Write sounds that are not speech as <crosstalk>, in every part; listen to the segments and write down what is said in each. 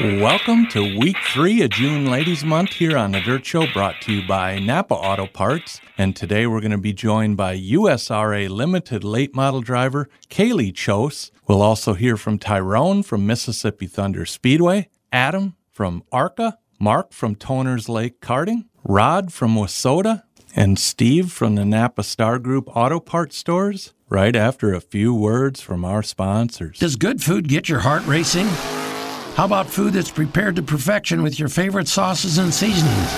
Welcome to week three of June Ladies Month here on the Dirt Show, brought to you by Napa Auto Parts. And today we're going to be joined by USRA Limited late model driver Caylee Kjos. We'll also hear from Tyrone from Mississippi Thunder Speedway, Adam from ARCA, Mark from Toners Lake Karting, Rod from WISSOTA, and Steve from the Napa Star Group Auto Parts Stores. Right after a few words from our sponsors. Does good food get your heart racing? How about food that's prepared to perfection with your favorite sauces and seasonings?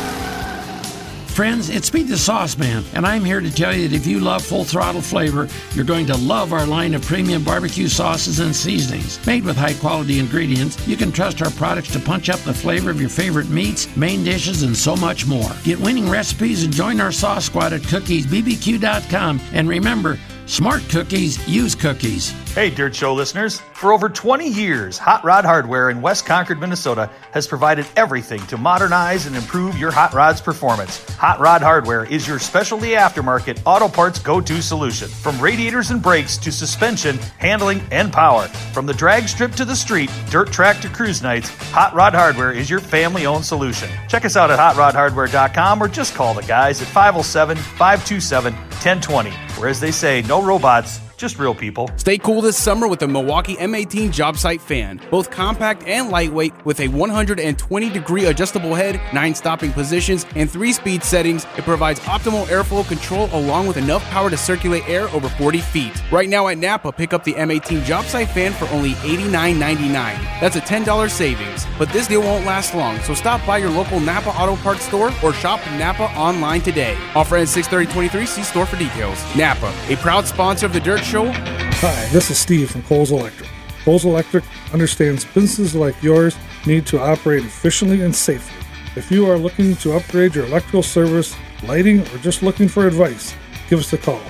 Friends, it's me, the Sauce Man, and I'm here to tell you that if you love full throttle flavor, you're going to love our line of premium barbecue sauces and seasonings. Made with high quality ingredients, you can trust our products to punch up the flavor of your favorite meats, main dishes, and so much more. Get winning recipes and join our sauce squad at cookiesbbq.com. And remember, smart cookies use cookies. Hey, Dirt Show listeners. For over 20 years, Hot Rod Hardware in West Concord, Minnesota has provided everything to modernize and improve your hot rod's performance. Hot Rod Hardware is your specialty aftermarket auto parts go to solution. From radiators and brakes to suspension, handling, and power. From the drag strip to the street, dirt track to cruise nights, Hot Rod Hardware is your family owned solution. Check us out at hotrodhardware.com or just call the guys at 507 527 1020. Where, as they say, no robots just real people. Stay cool this summer with the Milwaukee M18 Job Site Fan. Both compact and lightweight with a 120 degree adjustable head, 9 stopping positions, and 3 speed settings, it provides optimal airflow control along with enough power to circulate air over 40 feet. Right now at Napa, pick up the M18 Job Site Fan for only $89.99. That's a $10 savings. But this deal won't last long, so stop by your local Napa Auto Parts store or shop Napa online today. Offer ends 63023. See store for details. Napa, a proud sponsor of the Dirt Hi, this is Steve from Coles Electric. Coles Electric understands businesses like yours need to operate efficiently and safely. If you are looking to upgrade your electrical service, lighting, or just looking for advice, give us a call.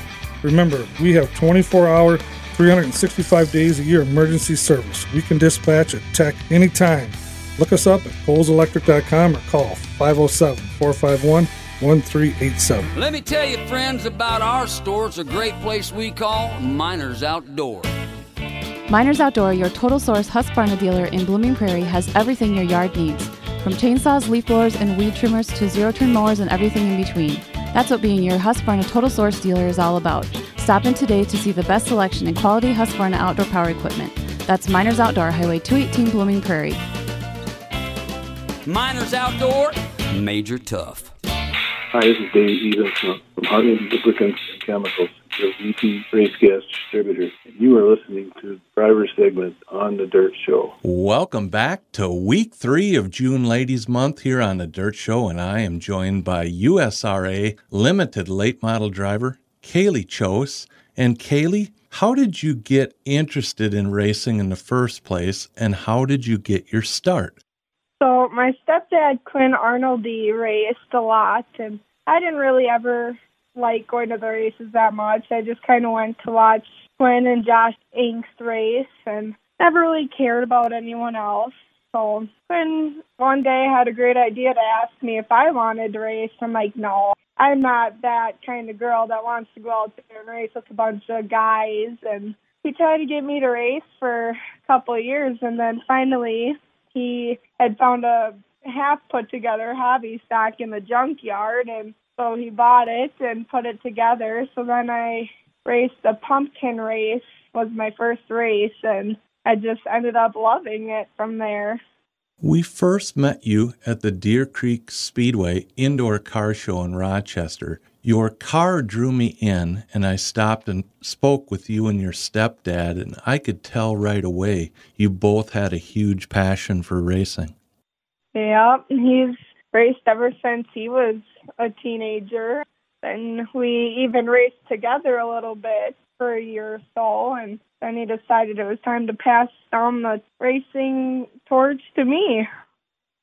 Remember, we have 24 hour, 365 days a year emergency service. We can dispatch a tech anytime. Look us up at coleselectric.com or call 507 451 1387. Let me tell you, friends, about our store. It's a great place we call Miners Outdoor. Miners Outdoor, your total source Husqvarna dealer in Blooming Prairie, has everything your yard needs. From chainsaws, leaf blowers, and weed trimmers to zero turn mowers and everything in between. That's what being your Husqvarna Total Source dealer is all about. Stop in today to see the best selection in quality Husqvarna outdoor power equipment. That's Miners Outdoor, Highway 218, Blooming Prairie. Miners Outdoor, Major Tough. Hi, this is Dave Evans from, from Heartland Lubricants and Chemicals, your VP race gas distributor. You are listening to Driver Segment on The Dirt Show. Welcome back to week three of June Ladies Month here on The Dirt Show, and I am joined by USRA Limited late model driver Caylee Kjos. And Caylee, how did you get interested in racing in the first place, and how did you get your start? So my stepdad Quinn Arnoldy raced a lot, and I didn't really ever like going to the races that much. I just kind of went to watch Quinn and Josh Inks race, and never really cared about anyone else. So Quinn one day had a great idea to ask me if I wanted to race. I'm like, no, I'm not that kind of girl that wants to go out there and race with a bunch of guys. And he tried to get me to race for a couple of years, and then finally he had found a half put together hobby stock in the junkyard and so he bought it and put it together. So then i raced the pumpkin race was my first race and i just ended up loving it from there. We first met you at the deer creek speedway indoor car show in rochester your car drew me in, and I stopped and spoke with you and your stepdad, and I could tell right away you both had a huge passion for racing. Yeah, he's raced ever since he was a teenager, and we even raced together a little bit for a year or so, and then he decided it was time to pass down the racing torch to me.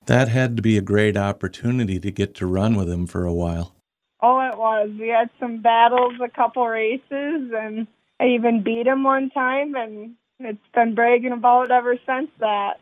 That had to be a great opportunity to get to run with him for a while. Oh, it was. We had some battles, a couple races, and I even beat him one time, and it's been bragging about ever since that.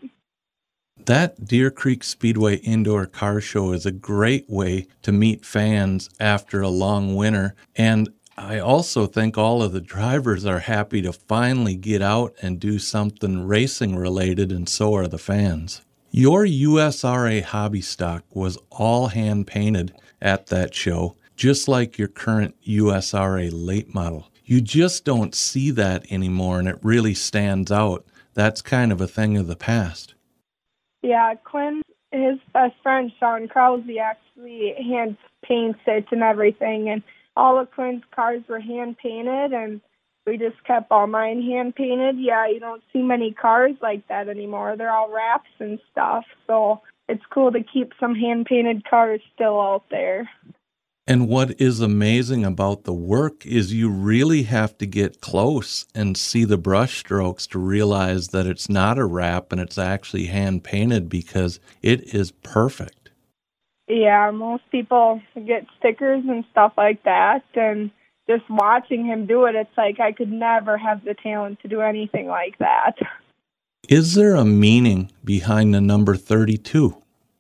That Deer Creek Speedway indoor car show is a great way to meet fans after a long winter. And I also think all of the drivers are happy to finally get out and do something racing related, and so are the fans. Your USRA hobby stock was all hand painted at that show, just like your current USRA late model. You just don't see that anymore, and it really stands out. That's kind of a thing of the past. Yeah, Quinn, his best friend Sean Krause actually hand paints it and everything, and all of Quinn's cars were hand painted, and we just kept all mine hand painted. Yeah, you don't see many cars like that anymore. They're all wraps and stuff. So it's cool to keep some hand painted cars still out there. And what is amazing about the work is you really have to get close and see the brush strokes to realize that it's not a wrap and it's actually hand painted because it is perfect. Yeah, most people get stickers and stuff like that and just watching him do it, it's like I could never have the talent to do anything like that. Is there a meaning behind the number 32?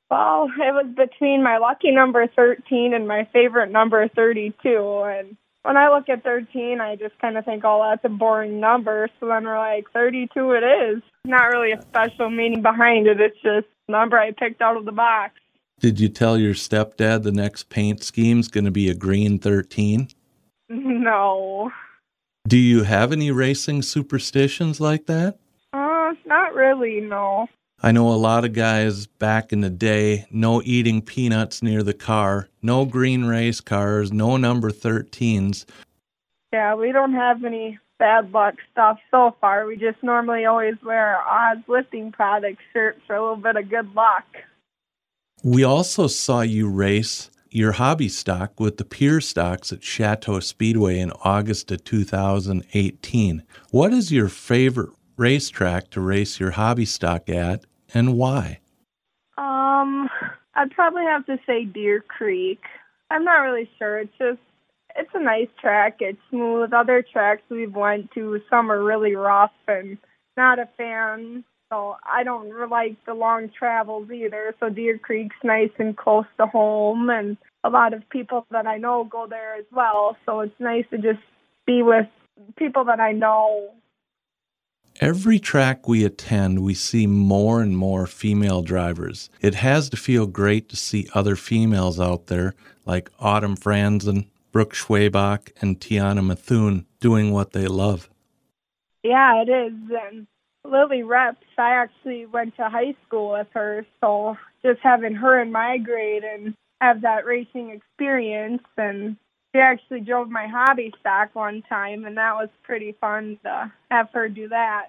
Well, it was between my lucky number 13 and my favorite number 32. And when I look at 13, I just kind of think, oh, that's a boring number. So then we're like, 32 it is. Not really a special meaning behind it. It's just a number I picked out of the box. Did you tell your stepdad the next paint scheme's going to be a green 13? <laughs> No. Do you have any racing superstitions like that? Uh, not really, no. I know a lot of guys back in the day, no eating peanuts near the car, no green race cars, no number 13s. Yeah, we don't have any bad luck stuff so far. We just normally always wear our Oz Lifting Products shirt for a little bit of good luck. We also saw you race your hobby stock with the Pure Stocks at Chateau Speedway in August of 2018. What is your favorite racetrack to race your hobby stock at and why? Um, I'd probably have to say Deer Creek. I'm not really sure. It's just it's a nice track. It's smooth. Other tracks we've went to, some are really rough and not a fan. So I don't like the long travels either. So Deer Creek's nice and close to home, and a lot of people that I know go there as well. So it's nice to just be with people that I know. Every track we attend, we see more and more female drivers. It has to feel great to see other females out there, like Autumn Franzen, Brooke Schwabach, and Tiana Mathune, doing what they love. Yeah, it is. And Lily Reps, I actually went to high school with her, so just having her in my grade and have that racing experience and she actually drove my hobby stock one time and that was pretty fun to have her do that.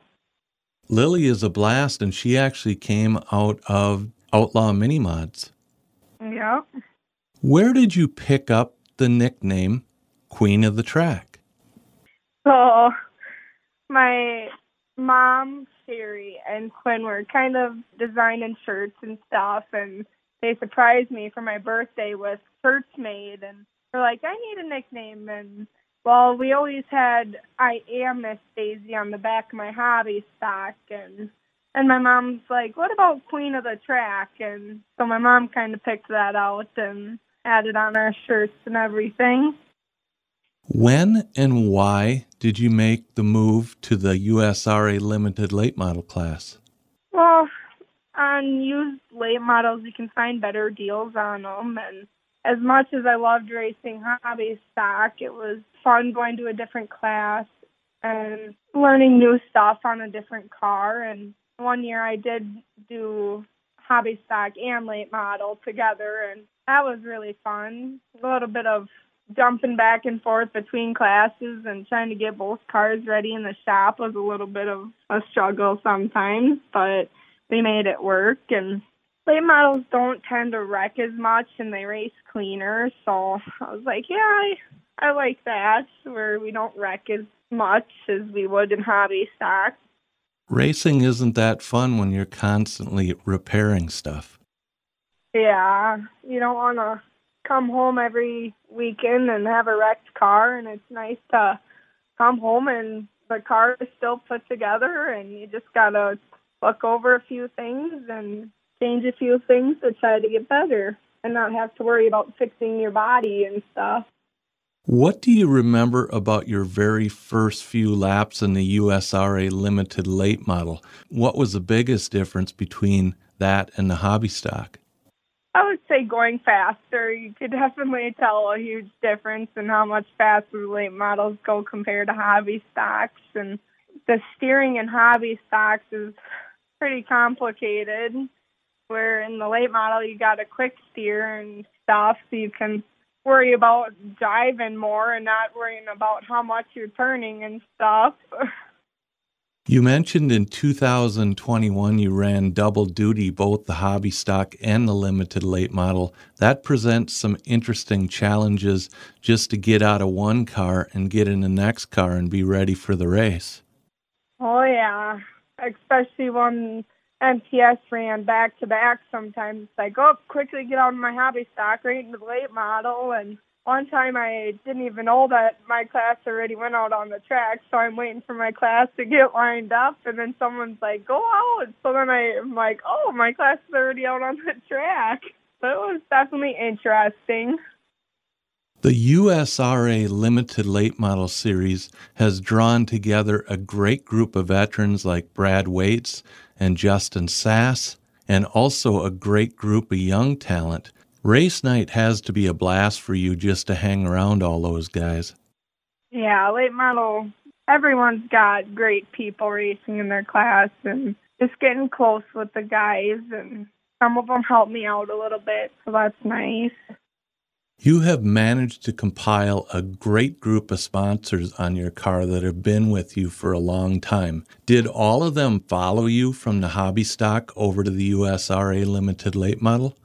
Lily is a blast and she actually came out of Outlaw Mini Mods. Yep. Where did you pick up the nickname Queen of the Track? So my mom, Sherry, and Quinn were kind of designing shirts and stuff, and they surprised me for my birthday with shirts made, and they're like, I need a nickname, and well, we always had I am Miss Daisy on the back of my hobby stock, and and my mom's like, what about Queen of the Track? And so my mom kind of picked that out and added on our shirts and everything. When and why did you make the move to the USRA limited late model class? Well, on used late models, you can find better deals on them. And as much as I loved racing hobby stock, it was fun going to a different class and learning new stuff on a different car. And one year I did do hobby stock and late model together, and that was really fun. A little bit of jumping back and forth between classes and trying to get both cars ready in the shop was a little bit of a struggle sometimes, but we made it work and late models don't tend to wreck as much and they race cleaner, so I was like, yeah, I I like that where we don't wreck as much as we would in hobby stock. Racing isn't that fun when you're constantly repairing stuff. Yeah, you don't want to come home every weekend and have a wrecked car, and it's nice to come home and the car is still put together, and you just gotta look over a few things and change a few things to try to get better and not have to worry about fixing your body and stuff. What do you remember about your very first few laps in the USRA limited late model? What was the biggest difference between that and the hobby stock? I would say going faster. You could definitely tell a huge difference in how much faster the late models go compared to hobby stocks. And the steering in hobby stocks is pretty complicated. Where in the late model you got a quick steer and stuff, so you can worry about driving more and not worrying about how much you're turning and stuff. You mentioned in 2021 you ran double duty, both the hobby stock and the limited late model. That presents some interesting challenges just to get out of one car and get in the next car and be ready for the race. Oh, yeah. Especially when MTS ran back to back sometimes. Like, oh, quickly get out of my hobby stock right into the late model and one time I didn't even know that my class already went out on the track, so I'm waiting for my class to get lined up, and then someone's like, "Go out!" So then I'm like, "Oh, my class is already out on the track." So it was definitely interesting. The USRA Limited Late Model Series has drawn together a great group of veterans like Brad Waits and Justin Sass, and also a great group of young talent Race night has to be a blast for you just to hang around all those guys. Yeah, late model. Everyone's got great people racing in their class, and just getting close with the guys, and some of them help me out a little bit, so that's nice. You have managed to compile a great group of sponsors on your car that have been with you for a long time. Did all of them follow you from the hobby stock over to the USRA Limited Late Model?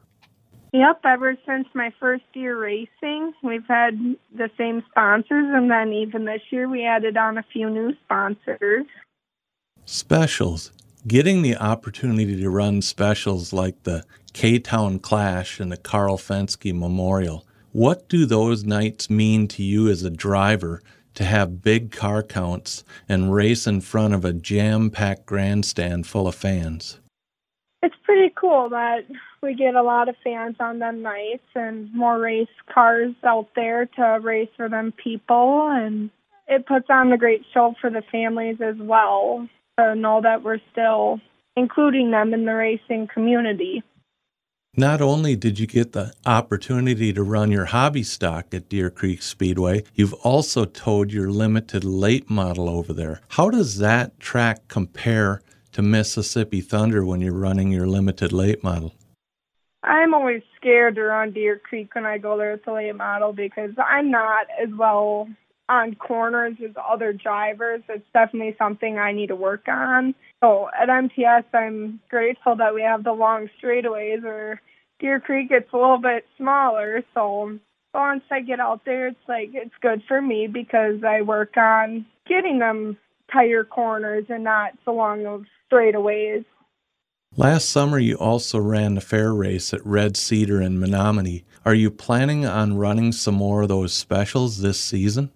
Yep, ever since my first year racing, we've had the same sponsors, and then even this year we added on a few new sponsors. Specials. Getting the opportunity to run specials like the K Town Clash and the Carl Fenske Memorial. What do those nights mean to you as a driver to have big car counts and race in front of a jam packed grandstand full of fans? It's pretty cool that we get a lot of fans on them nights and more race cars out there to race for them people and it puts on a great show for the families as well to know that we're still including them in the racing community. Not only did you get the opportunity to run your hobby stock at Deer Creek Speedway, you've also towed your limited late model over there. How does that track compare to Mississippi Thunder when you're running your limited late model? I'm always scared to run Deer Creek when I go there with the late model because I'm not as well on corners with other drivers. It's definitely something I need to work on. So at MTS, I'm grateful that we have the long straightaways where Deer Creek gets a little bit smaller. So once I get out there, it's like it's good for me because I work on getting them tighter corners and not so long of straightaways. Last summer, you also ran the fair race at Red Cedar in Menomonie. Are you planning on running some more of those specials this season?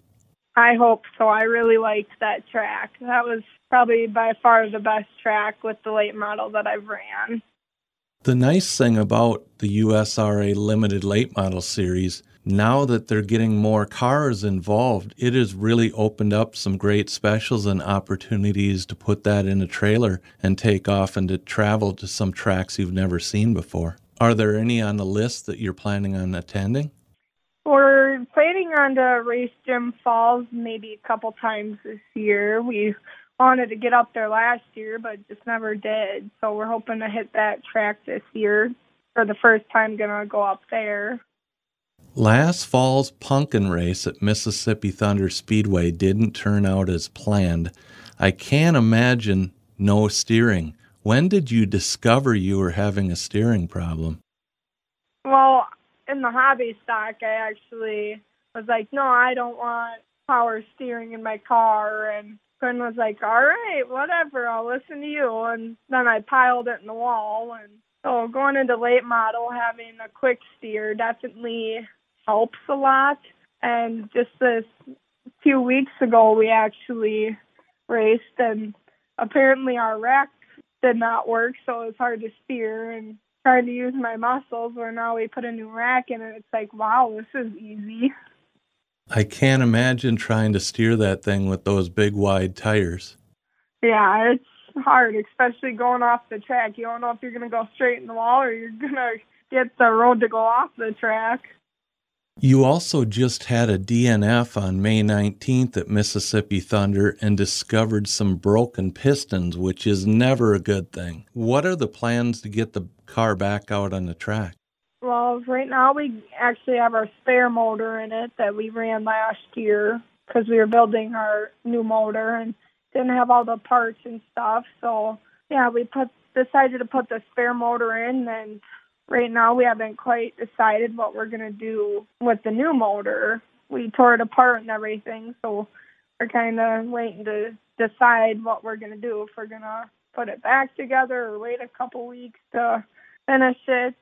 I hope so. I really liked that track. That was probably by far the best track with the late model that I've ran. The nice thing about the USRA Limited Late Model Series now that they're getting more cars involved, it has really opened up some great specials and opportunities to put that in a trailer and take off and to travel to some tracks you've never seen before. Are there any on the list that you're planning on attending? On to race Jim Falls maybe a couple times this year. We wanted to get up there last year, but just never did. So we're hoping to hit that track this year for the first time. Gonna go up there. Last fall's pumpkin race at Mississippi Thunder Speedway didn't turn out as planned. I can't imagine no steering. When did you discover you were having a steering problem? Well, in the hobby stock, I actually was like, no, I don't want power steering in my car. And Quinn was like, all right, whatever, I'll listen to you. And then I piled it in the wall. And so going into late model, having a quick steer definitely helps a lot. And just this few weeks ago, we actually raced, and apparently our rack did not work, so it was hard to steer and trying to use my muscles. Where now we put a new rack in, and it's like, wow, this is easy. I can't imagine trying to steer that thing with those big wide tires. Yeah, it's hard, especially going off the track. You don't know if you're going to go straight in the wall or you're going to get the road to go off the track. You also just had a DNF on May 19th at Mississippi Thunder and discovered some broken pistons, which is never a good thing. What are the plans to get the car back out on the track? Well, right now we actually have our spare motor in it that we ran last year because we were building our new motor and didn't have all the parts and stuff. So yeah, we put decided to put the spare motor in and right now we haven't quite decided what we're to do with the new motor. We tore it apart and everything, so we're kind of waiting to decide what we're to do if we're to put it back together or wait a couple weeks to finish it.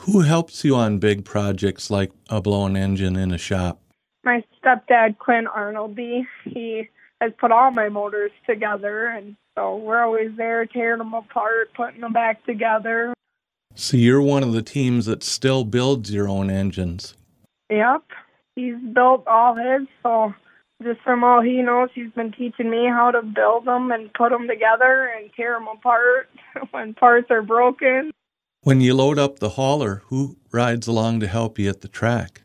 Who helps you on big projects like a blown engine in a shop? My stepdad, Quinn Arnoldy, he has put all my motors together, and so we're always there tearing them apart, putting them back together. So you're one of the teams that still builds your own engines. Yep. He's built all his, so just from all he knows, he's been teaching me how to build them and put them together and tear them apart <laughs> when parts are broken. When you load up the hauler, who rides along to help you at the track?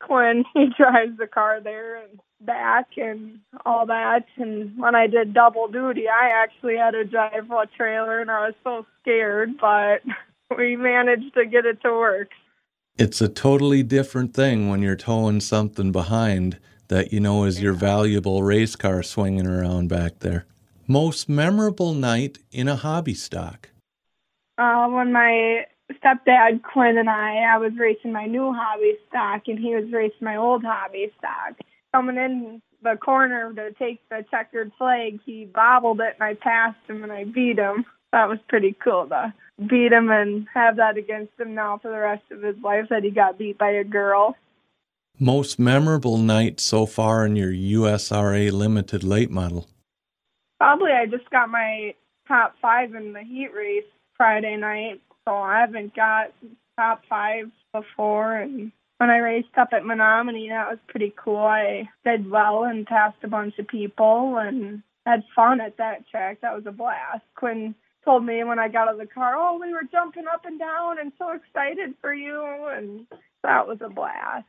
Quinn, he <laughs> drives the car there and back and all that. And when I did double duty, I actually had to drive a trailer and I was so scared, but <laughs> we managed to get it to work. It's a totally different thing when you're towing something behind that you know is your valuable race car swinging around back there. Most memorable night in a hobby stock? Uh, when my stepdad Quinn and I, I was racing my new hobby stock, and he was racing my old hobby stock. Coming in the corner to take the checkered flag, he bobbled it, and I passed him, and I beat him. That was pretty cool, though beat him and have that against him now for the rest of his life that he got beat by a girl. Most memorable night so far in your USRA limited late model? Probably I just got my top five in the heat race Friday night, so I haven't got top five before. And when I raced up at Menomonie, that was pretty cool. I did well and passed a bunch of people and had fun at that track. That was a blast. Quinn told me when I got out of the car, oh, we were jumping up and down and so excited for you. And that was a blast.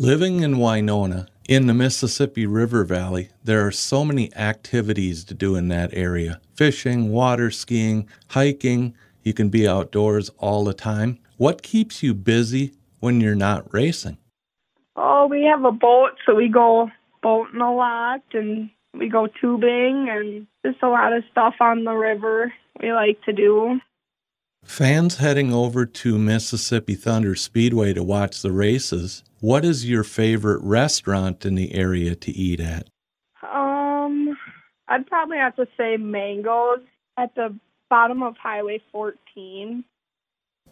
Living in Winona, in the Mississippi River Valley, there are so many activities to do in that area fishing, water skiing, hiking. You can be outdoors all the time. What keeps you busy when you're not racing? Oh, we have a boat, so we go boating a lot and we go tubing and just a lot of stuff on the river we like to do. Fans heading over to Mississippi Thunder Speedway to watch the races, what is your favorite restaurant in the area to eat at? Um, I'd probably have to say Mangoes at the bottom of Highway 14.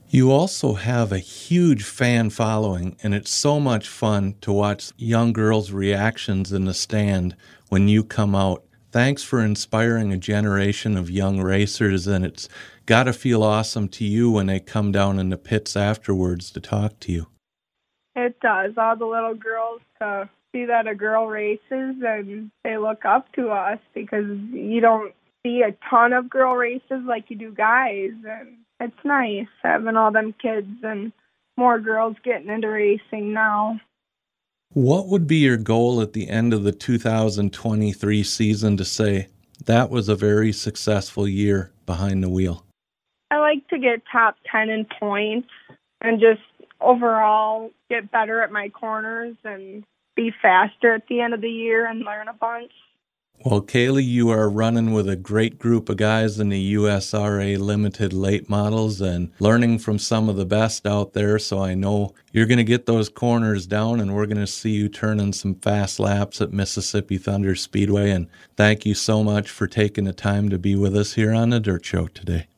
You also have a huge fan following, and it's so much fun to watch young girls' reactions in the stand when you come out. Thanks for inspiring a generation of young racers, and it's got to feel awesome to you when they come down in the pits afterwards to talk to you. It does. All the little girls to see that a girl races and they look up to us because you don't see a ton of girl races like you do guys, and it's nice having all them kids and more girls getting into racing now. What would be your goal at the end of the 2023 season to say that was a very successful year behind the wheel? I like to get top 10 in points and just overall get better at my corners and be faster at the end of the year and learn a bunch. Well, Caylee, you are running with a great group of guys in the USRA limited late models and learning from some of the best out there. So I know you're going to get those corners down and we're going to see you turning some fast laps at Mississippi Thunder Speedway. And thank you so much for taking the time to be with us here on the Dirt Show today.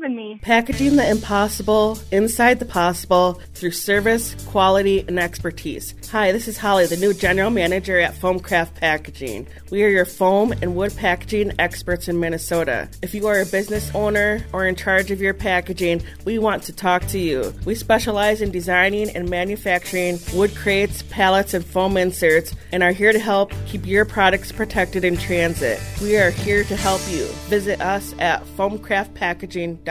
Having me. Packaging the impossible inside the possible through service, quality, and expertise. Hi, this is Holly, the new general manager at Foamcraft Packaging. We are your foam and wood packaging experts in Minnesota. If you are a business owner or in charge of your packaging, we want to talk to you. We specialize in designing and manufacturing wood crates, pallets, and foam inserts and are here to help keep your products protected in transit. We are here to help you. Visit us at foamcraftpackaging.com.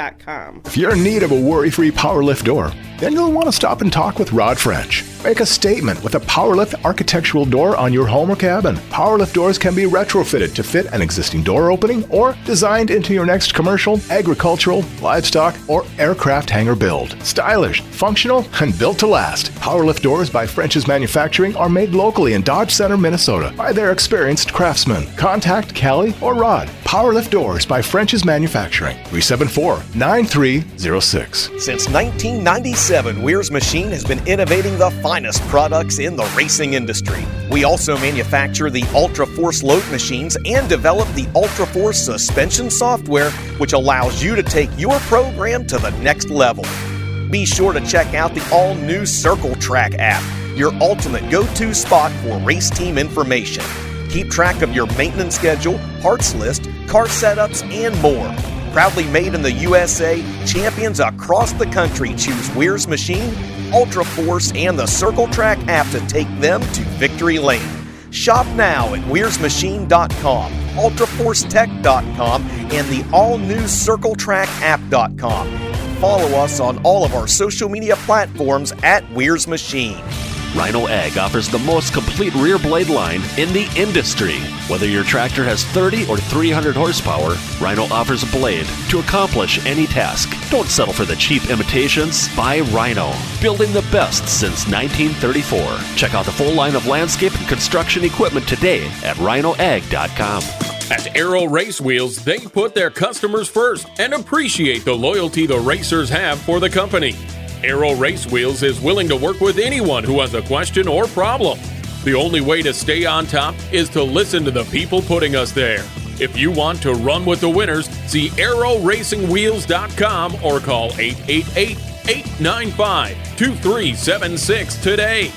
If you're in need of a worry free power lift door, then you'll want to stop and talk with Rod French. Make a statement with a PowerLift architectural door on your home or cabin. PowerLift doors can be retrofitted to fit an existing door opening or designed into your next commercial, agricultural, livestock, or aircraft hangar build. Stylish, functional, and built to last. PowerLift doors by French's Manufacturing are made locally in Dodge Center, Minnesota by their experienced craftsmen. Contact Callie or Rod. PowerLift doors by French's Manufacturing. 374 9306. Since 1997, Wehrs Machine has been innovating the finest products in the racing industry. We also manufacture the Ultra Force load machines and develop the Ultra Force suspension software, which allows you to take your program to the next level. Be sure to check out the all new Circle Track app, your ultimate go to spot for race team information. Keep track of your maintenance schedule, parts list, car setups, and more. Proudly made in the USA, champions across the country choose Wehrs Machine, Ultra Force, and the Circle Track app to take them to victory lane. Shop now at WehrsMachine.com, UltraForceTech.com, and the all new CircleTrackApp.com. Follow us on all of our social media platforms at Wehrs Machine. Rhino Ag offers the most complete rear blade line in the industry. Whether your tractor has 30 or 300 horsepower, Rhino offers a blade to accomplish any task. Don't settle for the cheap imitations. Buy Rhino, building the best since 1934. Check out the full line of landscape and construction equipment today at rhinoag.com. At Aero Race Wheels, they put their customers first and appreciate the loyalty the racers have for the company. Aero Race Wheels is willing to work with anyone who has a question or problem. The only way to stay on top is to listen to the people putting us there. If you want to run with the winners, see aeroracingwheels.com or call 888 895 2376 today.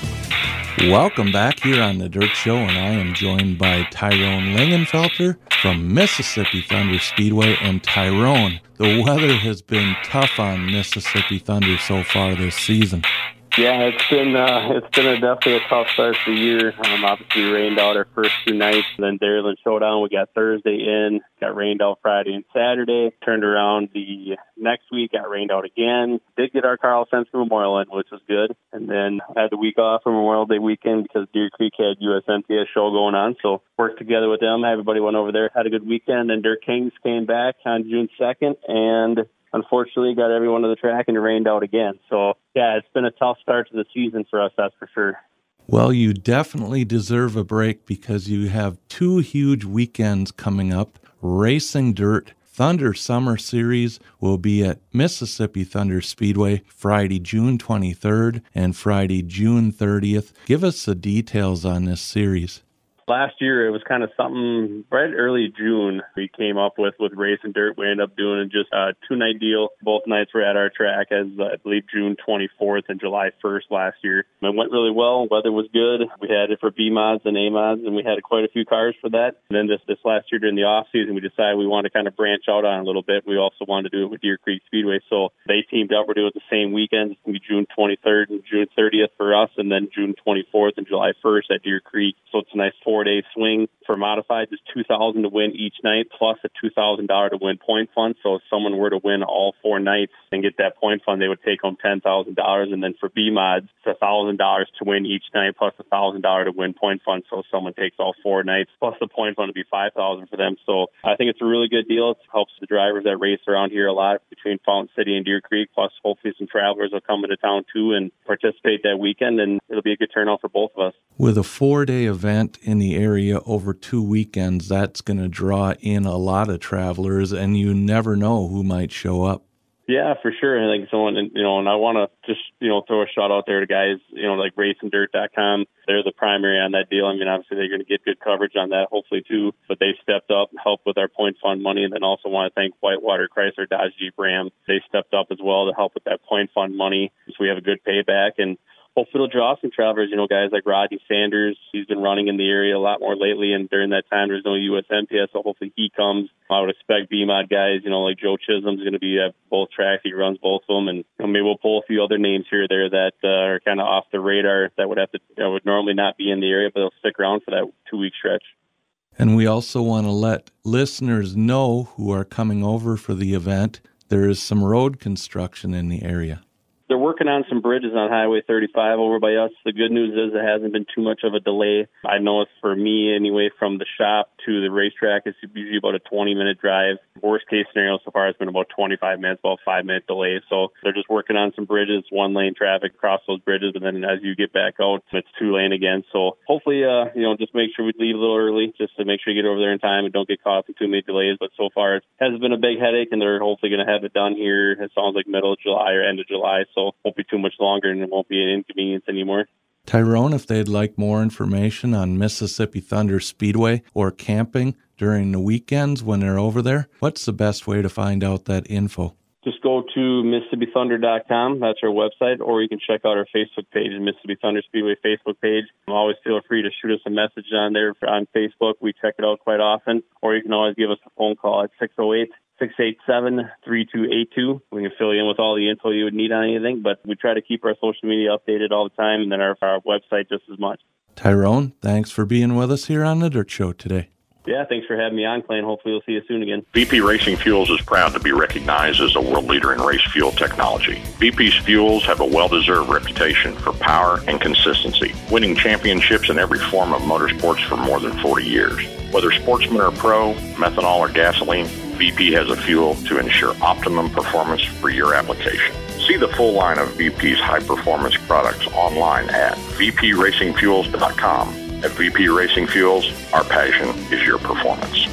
Welcome back here on the Dirt Show, and I am joined by Tyrone Lingenfelter from Mississippi Thunder Speedway. And Tyrone, the weather has been tough on Mississippi Thunder so far this season. Yeah, it's been uh, it's been a definitely a tough start to the year. Um, obviously, rained out our first two nights. Then Dairyland Showdown, we got Thursday in, got rained out Friday and Saturday. Turned around the next week, got rained out again. Did get our Carl Sensky Memorial in, which was good. And then had the week off for Memorial Day weekend because Deer Creek had USMTS show going on. So worked together with them. Everybody went over there, had a good weekend. And Dirt Kings came back on June 2nd and unfortunately got everyone to the track and it rained out again. So yeah, it's been a tough start to the season for us, that's for sure. Well, you definitely deserve a break because you have two huge weekends coming up. Racing Dirt Thunder Summer Series will be at Mississippi Thunder Speedway Friday, June 23rd and Friday, June 30th. Give us the details on this series. Last year, it was kind of something right early June we came up with with Race and Dirt. We ended up doing just a two night deal. Both nights were at our track as uh, I believe June 24th and July 1st last year. It went really well. Weather was good. We had it for B mods and A mods, and we had quite a few cars for that. And then just this last year during the off season, we decided we wanted to kind of branch out on a little bit. We also wanted to do it with Deer Creek Speedway, so they teamed up. We're doing it the same weekend. It's gonna be June 23rd and June 30th for us, and then June 24th and July 1st at Deer Creek. So it's a nice four day swing for modified. is two thousand to win each night, plus a two thousand dollar to win point fund. So if someone were to win all four nights and get that point fund, they would take home ten thousand dollars. And then for B mods, it's a thousand dollars to win each night, plus a thousand dollar to win point fund. So if someone takes all four nights, plus the point fund would be five thousand for them. So I think it's a really good deal. It helps the drivers that race around here a lot between Fountain City and Deer Creek. Plus, hopefully, some travelers will come into town too and participate that weekend, and it'll be a good turnout for both of us. With a four day event in the area over two weekends, that's going to draw in a lot of travelers, and you never know who might show up. Yeah, for sure. And like someone, you know, and I want to just, you know, throw a shout out there to guys, you know, like racingdirt.com. They're the primary on that deal. I mean, obviously they're going to get good coverage on that, hopefully too, but they stepped up, and helped with our point fund money. And then also want to thank Whitewater Chrysler Dodge Jeep Ram. They stepped up as well to help with that point fund money. So we have a good payback. And hopefully it'll draw some travelers. You know, guys like Rodney Sanders, he's been running in the area a lot more lately, and during that time there's no USMTS, so hopefully he comes. I would expect BMOD guys, you know, like Joe Chisholm's going to be at both tracks. He runs both of them, and you know, maybe we'll pull a few other names here or there that uh, are kind of off the radar that would have to would normally not be in the area, but they'll stick around for that two week stretch. And we also want to let listeners know who are coming over for the event there is some road construction in the area they're working on some bridges on Highway 35 over by us. The good news is it hasn't been too much of a delay. I know it's for me anyway, from the shop to the racetrack, it's usually about a 20 minute drive. Worst case scenario so far has been about 25 minutes, about five minute delay. So they're just working on some bridges, one lane traffic across those bridges, and then as you get back out, it's two lane again. So hopefully, uh, you know, just make sure we leave a little early, just to make sure you get over there in time and don't get caught in too many delays. But so far, it has been a big headache, and they're hopefully going to have it done here. It sounds like middle of July or end of July. So won't be too much longer and it won't be an inconvenience anymore. Tyrone, if they'd like more information on Mississippi Thunder Speedway or camping during the weekends when they're over there, what's the best way to find out that info? Just go to MississippiThunder.com. That's our website, or you can check out our Facebook page, Mississippi Thunder Speedway Facebook page. Always feel free to shoot us a message on there on Facebook. We check it out quite often, or you can always give us a phone call at 608 687 3282. We can fill you in with all the info you would need on anything, but we try to keep our social media updated all the time and then our, our website just as much. Tyrone, thanks for being with us here on the Dirt Show today. Yeah, thanks for having me on, Clay, and hopefully we'll see you soon again. VP Racing Fuels is proud to be recognized as a world leader in race fuel technology. VP's fuels have a well deserved reputation for power and consistency, winning championships in every form of motorsports for more than 40 years. Whether sportsman or pro, methanol or gasoline, VP has a fuel to ensure optimum performance for your application. See the full line of VP's high performance products online at vpracingfuels.com. At VP Racing Fuels, our passion is your performance.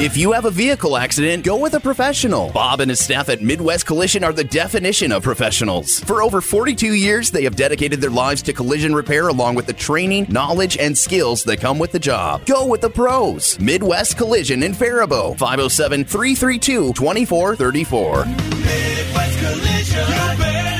If you have a vehicle accident, go with a professional. Bob and his staff at Midwest Collision are the definition of professionals. For over 42 years, they have dedicated their lives to collision repair along with the training, knowledge, and skills that come with the job. Go with the pros. Midwest Collision in Faribault, 507 332 2434. Midwest Collision.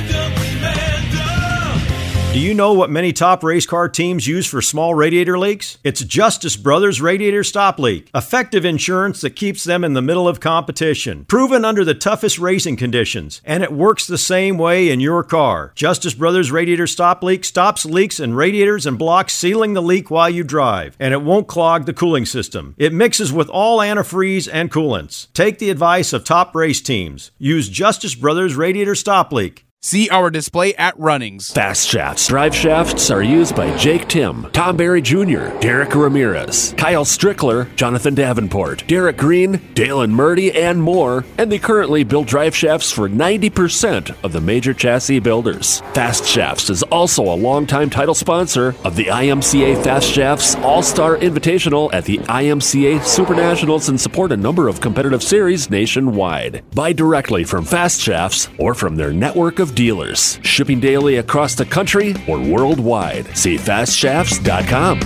Do you know what many top race car teams use for small radiator leaks? It's Justice Brothers Radiator Stop Leak, effective insurance that keeps them in the middle of competition. Proven under the toughest racing conditions, and it works the same way in your car. Justice Brothers Radiator Stop Leak stops leaks in radiators and blocks, sealing the leak while you drive, and it won't clog the cooling system. It mixes with all antifreeze and coolants. Take the advice of top race teams. Use Justice Brothers Radiator Stop Leak. See our display at Runnings. Fast shafts. Drive shafts are used by Jake Timm, Tom Berry Jr., Derek Ramirez, Kyle Strickler, Jonathan Davenport, Derek Green, Dalen Murdy, and more. And they currently build drive shafts for 90% of the major chassis builders. Fast Shafts is also a longtime title sponsor of the IMCA Fast Shafts All Star Invitational at the IMCA Super Nationals and support a number of competitive series nationwide. Buy directly from Fast Shafts or from their network of dealers, shipping daily across the country or worldwide. See fastshafts.com.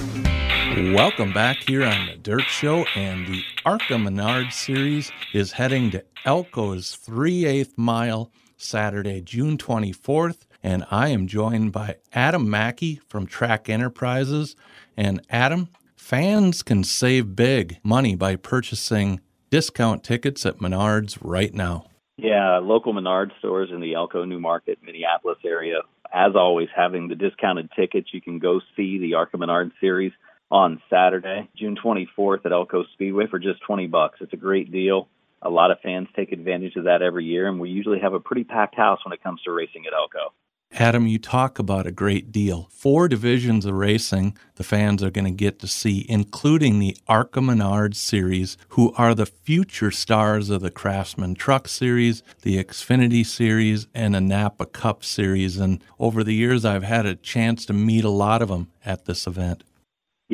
Welcome back here on the Dirt Show, and the ARCA Menard series is heading to Elko's 3 8 mile Saturday, June 24th. And I am joined by Adam Mackey from Track Enterprises. And Adam, fans can save big money by purchasing discount tickets at Menards right now. Yeah, local Menard stores in the Elko New Market, Minneapolis area. As always, having the discounted tickets, you can go see the ARCA Menard series on Saturday, June 24th at Elko Speedway for just 20 bucks. It's a great deal. A lot of fans take advantage of that every year, and we usually have a pretty packed house when it comes to racing at Elko. Adam, you talk about a great deal. Four divisions of racing the fans are going to get to see, including the ARCA Menard series, who are the future stars of the Craftsman Truck series, the Xfinity series, and the Napa Cup series. And over the years, I've had a chance to meet a lot of them at this event.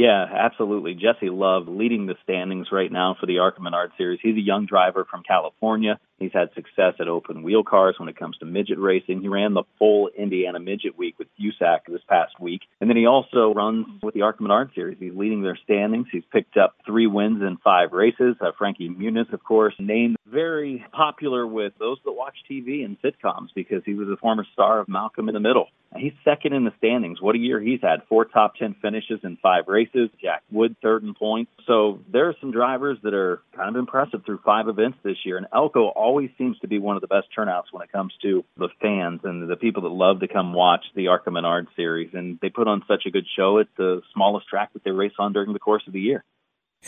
Yeah, absolutely. Jesse Love leading the standings right now for the ARCA Menard Series. He's a young driver from California. He's had success at open wheel cars when it comes to midget racing. He ran the full Indiana Midget Week with USAC this past week. And then he also runs with the ARCA Menard Series. He's leading their standings. He's picked up three wins in five races. Uh, Frankie Muniz, of course, named very popular with those that watch TV and sitcoms because he was a former star of Malcolm in the Middle. He's second in the standings. What a year he's had. Four top 10 finishes in five races. Jack Wood third in points. So there are some drivers that are kind of impressive through five events this year. And Elko always seems to be one of the best turnouts when it comes to the fans and the people that love to come watch the ARCA Menard series. And they put on such a good show at the smallest track that they race on during the course of the year.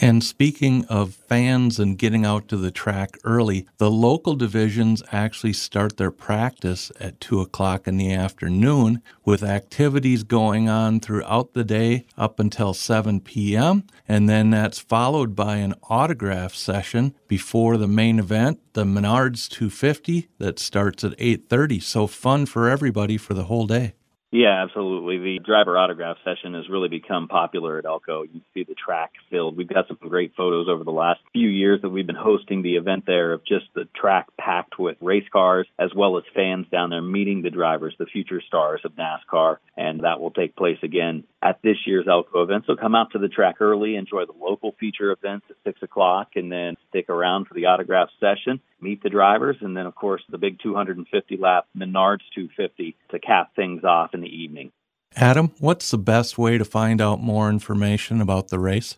And speaking of fans and getting out to the track early, the local divisions actually start their practice at 2 o'clock in the afternoon with activities going on throughout the day up until 7 p.m. And then that's followed by an autograph session before the main event, the Menards 250 that starts at 8.30. So fun for everybody for the whole day. Yeah, absolutely. The driver autograph session has really become popular at Elko. You see the track filled. We've got some great photos over the last few years that we've been hosting the event there of just the track packed with race cars as well as fans down there meeting the drivers, the future stars of NASCAR. And that will take place again at this year's Elko event. So come out to the track early, enjoy the local feature events at 6 o'clock, and then stick around for the autograph session, meet the drivers, and then, of course, the big 250 lap Menards 250 to cap things off in the evening. Adam, what's the best way to find out more information about the race?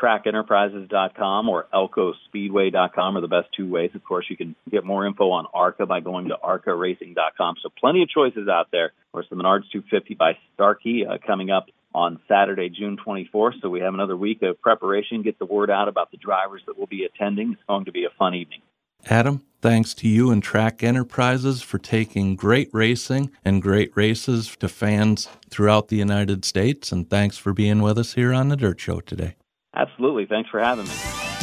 trackenterprises.com or elkospeedway.com are the best two ways. Of course, you can get more info on ARCA by going to arcaracing.com. So plenty of choices out there. Of course, the Menards 250 by Starkey uh, coming up on Saturday, June 24th. So we have another week of preparation, get the word out about the drivers that will be attending. It's going to be a fun evening. Adam, thanks to you and Track Enterprises for taking great racing and great races to fans throughout the United States. And thanks for being with us here on the Dirt Show today. Absolutely. Thanks for having me.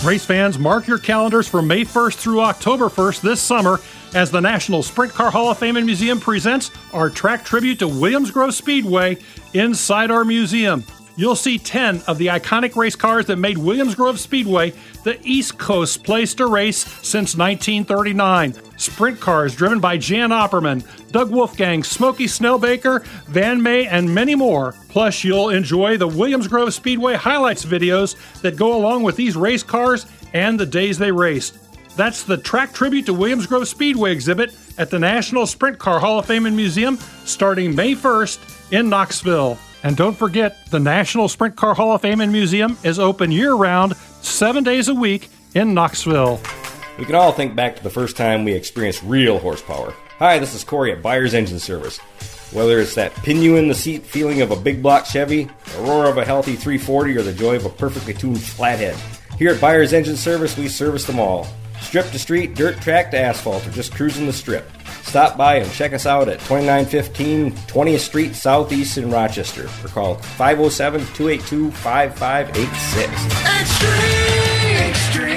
Race fans, mark your calendars for May 1st through October 1st this summer as the National Sprint Car Hall of Fame and Museum presents our track tribute to Williams Grove Speedway inside our museum. You'll see 10 of the iconic race cars that made Williams Grove Speedway the East Coast place to race since 1939. Sprint cars driven by Jan Opperman, Doug Wolfgang, Smokey Snellbaker, Van May, and many more. Plus, you'll enjoy the Williams Grove Speedway highlights videos that go along with these race cars and the days they raced. That's the track tribute to Williams Grove Speedway exhibit at the National Sprint Car Hall of Fame and Museum starting May 1st in Knoxville. And don't forget, the National Sprint Car Hall of Fame and Museum is open year round, seven days a week in Knoxville. We can all think back to the first time we experienced real horsepower. Hi, this is Corey at Buyers Engine Service. Whether it's that pin you in the seat feeling of a big block Chevy, the roar of a healthy 340, or the joy of a perfectly tuned flathead, here at Buyers Engine Service, we service them all. Strip to street, dirt track to asphalt, or just cruising the strip. Stop by and check us out at 2915 20th Street Southeast in Rochester or call 507 282 5586. Extreme coating.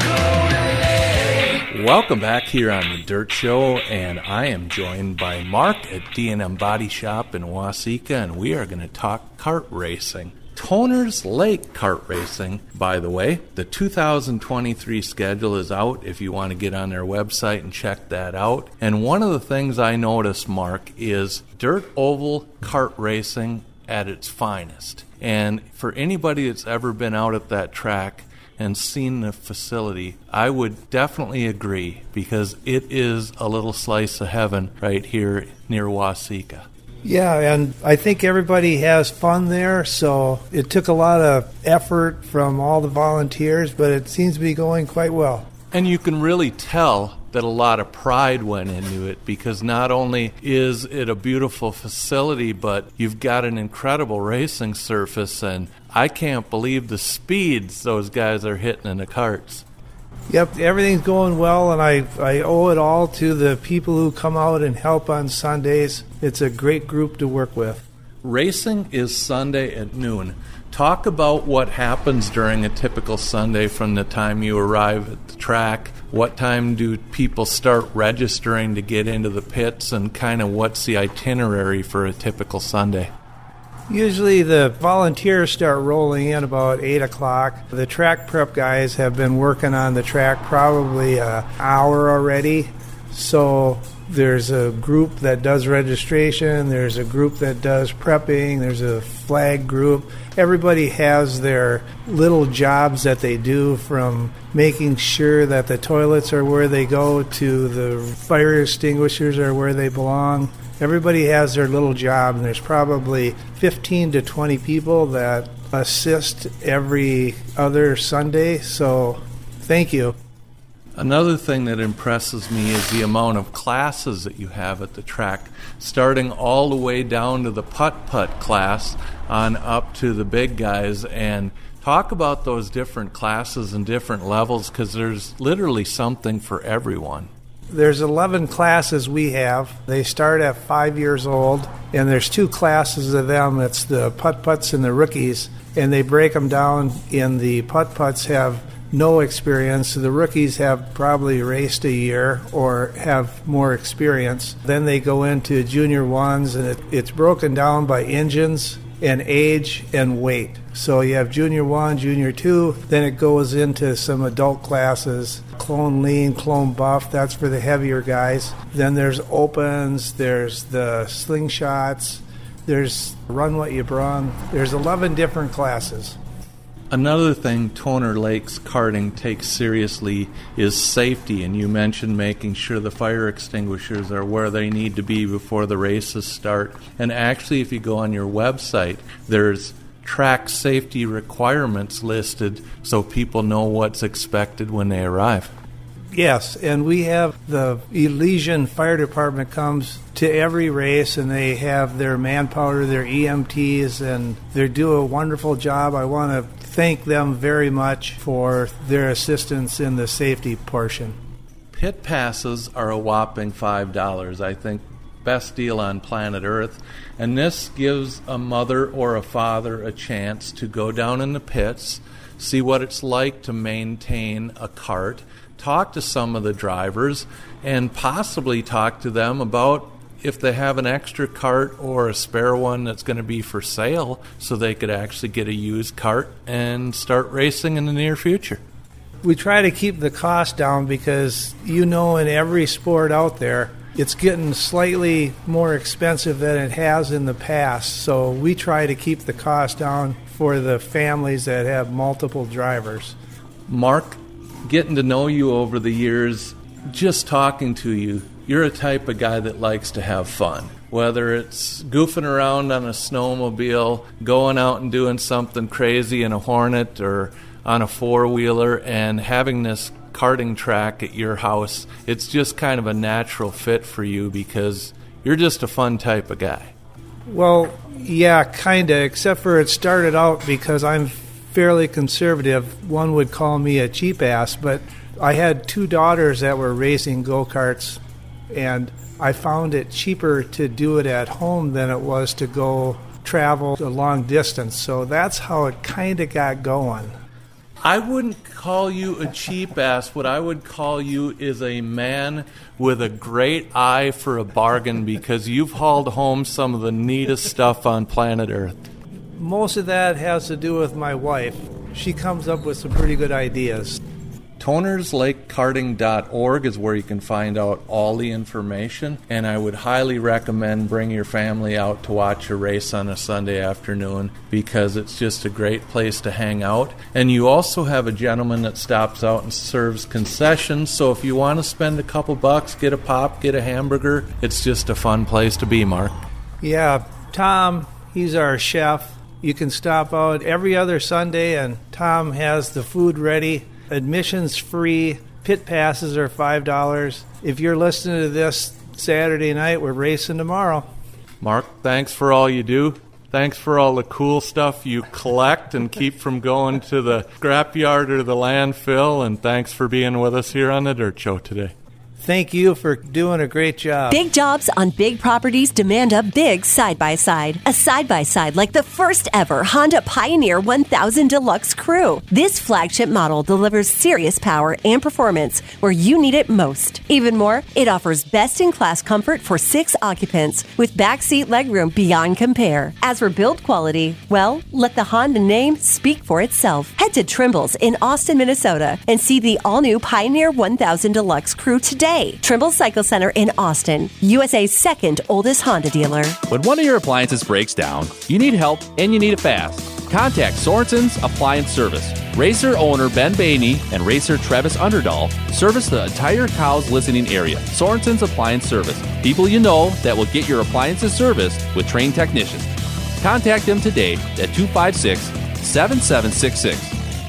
Welcome back here on the Dirt Show, and I am joined by Mark at D&M Body Shop in Waseca, and we are going to talk kart racing. Toners Lake Kart Racing, by the way, the 2023 schedule is out if you want to get on their website and check that out. And one of the things I noticed, Mark, is dirt oval kart racing at its finest. And for anybody that's ever been out at that track, and seen the facility, I would definitely agree because it is a little slice of heaven right here near Waseca. Yeah, and I think everybody has fun there. So it took a lot of effort from all the volunteers, but it seems to be going quite well. And you can really tell that a lot of pride went into it because not only is it a beautiful facility, but you've got an incredible racing surface, and I can't believe the speeds those guys are hitting in the karts. Yep, everything's going well, and I, I owe it all to the people who come out and help on Sundays. It's a great group to work with. Racing is Sunday at noon. Talk about what happens during a typical Sunday from the time you arrive at the track. What time do people start registering to get into the pits, and kind of what's the itinerary for a typical Sunday? Usually the volunteers start rolling in about 8 o'clock. The track prep guys have been working on the track probably an hour already. So there's a group that does registration, there's a group that does prepping, there's a flag group. Everybody has their little jobs that they do from making sure that the toilets are where they go to the fire extinguishers are where they belong everybody has their little job, and there's probably 15 to 20 people that assist every other Sunday. So, thank you. Another thing that impresses me is the amount of classes that you have at the track, starting all the way down to the putt putt class on up to the big guys. And talk about those different classes and different levels because there's literally something for everyone. There's 11 classes we have. They start at five years old, and there's two classes of them. It's the putt putts and the rookies, and they break them down. In the putt putts have no experience. The rookies have probably raced a year or have more experience. Then they go into junior ones, and it, it's broken down by engines and age and weight. So you have junior one, junior two, then it goes into some adult classes. Clone lean, clone buff, that's for the heavier guys. Then there's opens, there's the slingshots, there's run what you brung. There's 11 different classes. Another thing Toners Lake karting takes seriously is safety, and you mentioned making sure the fire extinguishers are where they need to be before the races start. And actually, if you go on your website, there's track safety requirements listed so people know what's expected when they arrive. Yes, and we have the Elysian Fire Department comes to every race and they have their manpower, their EMTs, and they do a wonderful job. I want to thank them very much for their assistance in the safety portion. Pit passes are a whopping $5. I think best deal on planet Earth. And this gives a mother or a father a chance to go down in the pits, see what it's like to maintain a kart, talk to some of the drivers, and possibly talk to them about if they have an extra kart or a spare one that's going to be for sale so they could actually get a used kart and start racing in the near future. We try to keep the cost down because you know in every sport out there it's getting slightly more expensive than it has in the past. So we try to keep the cost down for the families that have multiple drivers. Mark, getting to know you over the years, just talking to you, you're a type of guy that likes to have fun. Whether it's goofing around on a snowmobile, going out and doing something crazy in a Hornet or on a four wheeler, and having this karting track at your house, it's just kind of a natural fit for you because you're just a fun type of guy. Well, yeah, kind of, except for it started out because I'm fairly conservative. One would call me a cheap ass, but I had two daughters that were racing go karts and I found it cheaper to do it at home than it was to go travel a long distance. So that's how it kind of got going. I wouldn't call you a cheap ass. What I would call you is a man with a great eye for a bargain because you've hauled home some of the neatest stuff on planet Earth. Most of that has to do with my wife. She comes up with some pretty good ideas. TonersLakeKarting.org is where you can find out all the information, and I would highly recommend bring your family out to watch a race on a Sunday afternoon because it's just a great place to hang out. And you also have a gentleman that stops out and serves concessions, so if you want to spend a couple bucks, get a pop, get a hamburger, it's just a fun place to be, Mark. Yeah, Tom, he's our chef. You can stop out every other Sunday, and Tom has the food ready Admission's free. Pit passes are $5. If you're listening to this Saturday night, we're racing tomorrow. Mark, thanks for all you do. Thanks for all the cool stuff you collect and keep from going to the scrapyard or the landfill. And thanks for being with us here on the Dirt Show today. Thank you for doing a great job. Big jobs on big properties demand a big side by side. A side by side like the first ever Honda Pioneer 1000 Deluxe Crew. This flagship model delivers serious power and performance where you need it most. Even more, it offers best in class comfort for six occupants with backseat legroom beyond compare. As for build quality, well, let the Honda name speak for itself. Head to Trimble's in Austin, Minnesota and see the all new Pioneer 1000 Deluxe Crew today. Trimble Cycle Center in Austin, USA's second oldest Honda dealer. When one of your appliances breaks down, you need help and you need it fast. Contact Sorensen's Appliance Service. Racer owner Ben Bainey and racer Travis Underdahl service the entire KAUS listening area. Sorensen's Appliance Service. People you know that will get your appliances serviced with trained technicians. Contact them today at 256 7766.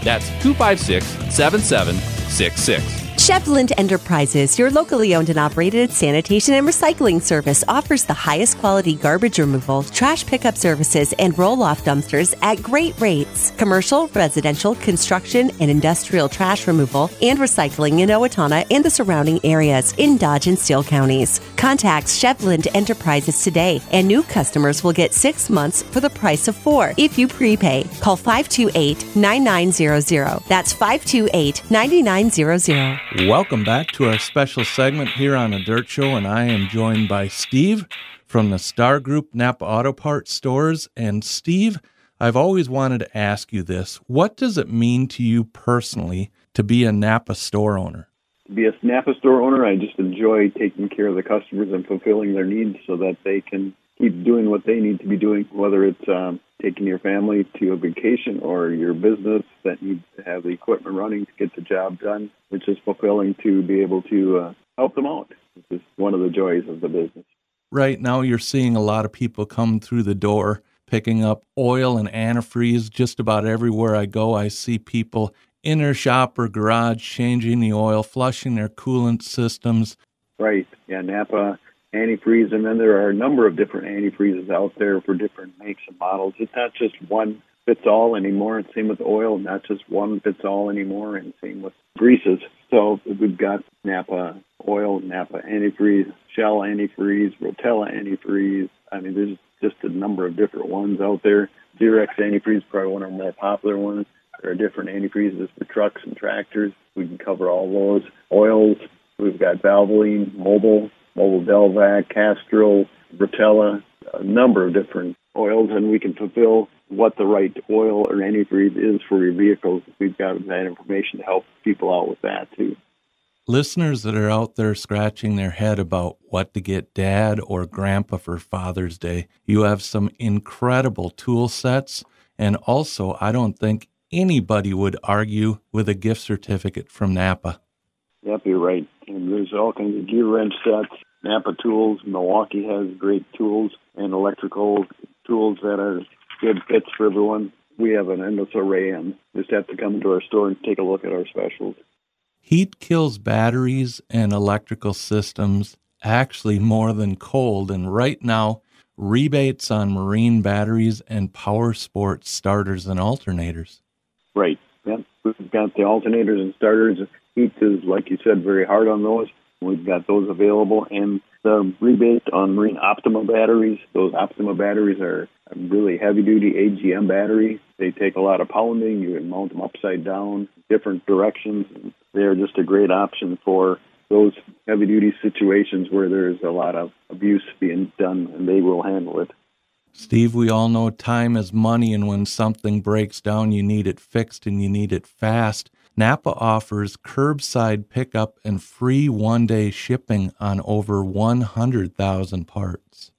That's 256 7766. Chevland Enterprises, your locally owned and operated sanitation and recycling service, offers the highest quality garbage removal, trash pickup services, and roll off dumpsters at great rates. Commercial, residential, construction, and industrial trash removal and recycling in Owatonna and the surrounding areas in Dodge and Steele counties. Contact Chevland Enterprises today, and new customers will get six months for the price of four if you prepay. Call 528 9900. That's 528 9900. Welcome back to our special segment here on the Dirt Show, and I am joined by Steve from the Star Group Napa Auto Parts stores. And Steve, I've always wanted to ask you this: What does it mean to you personally to be a Napa store owner? To be a Napa store owner, I just enjoy taking care of the customers and fulfilling their needs so that they can keep doing what they need to be doing, whether it's um, taking your family to a vacation or your business that needs to have the equipment running to get the job done. It's just fulfilling to be able to uh, help them out. It's just one of the joys of the business. Right now, you're seeing a lot of people come through the door picking up oil and antifreeze. Just about everywhere I go, I see people in their shop or garage changing the oil, flushing their coolant systems. Right. Yeah, Napa antifreeze, and then there are a number of different antifreezes out there for different makes and models. It's not just one fits all anymore, and same with oil, not just one fits all anymore, and same with greases. So we've got Napa oil, Napa antifreeze, Shell antifreeze, Rotella antifreeze. I mean, there's just a number of different ones out there. Zerex antifreeze is probably one of our more popular ones. There are different antifreezes for trucks and tractors. We can cover all those. Oils, we've got Valvoline, Mobil, Mobil Delvac, Castrol, Rotella, a number of different oils, and we can fulfill what the right oil or antifreeze is for your vehicles. We've got that information to help people out with that too. Listeners that are out there scratching their head about what to get dad or grandpa for Father's Day, you have some incredible tool sets. And also, I don't think anybody would argue with a gift certificate from Napa. Yep, you're right. There's all kinds of gear wrench sets, Napa tools. Milwaukee has great tools and electrical tools that are good fits for everyone. We have an endless array, and just have to come into our store and take a look at our specials. Heat kills batteries and electrical systems actually more than cold. And right now, rebates on marine batteries and power sports starters and alternators. Right. Yep. We've got the alternators and starters. Heat is, like you said, very hard on those. We've got those available. And the rebate on Marine Optima batteries, those Optima batteries are really heavy duty AGM battery. They take a lot of pounding. You can mount them upside down, different directions. They're just a great option for those heavy duty situations where there's a lot of abuse being done, and they will handle it. Steve, we all know time is money, and when something breaks down, you need it fixed and you need it fast. Napa offers curbside pickup and free one day shipping on over 100,000 parts.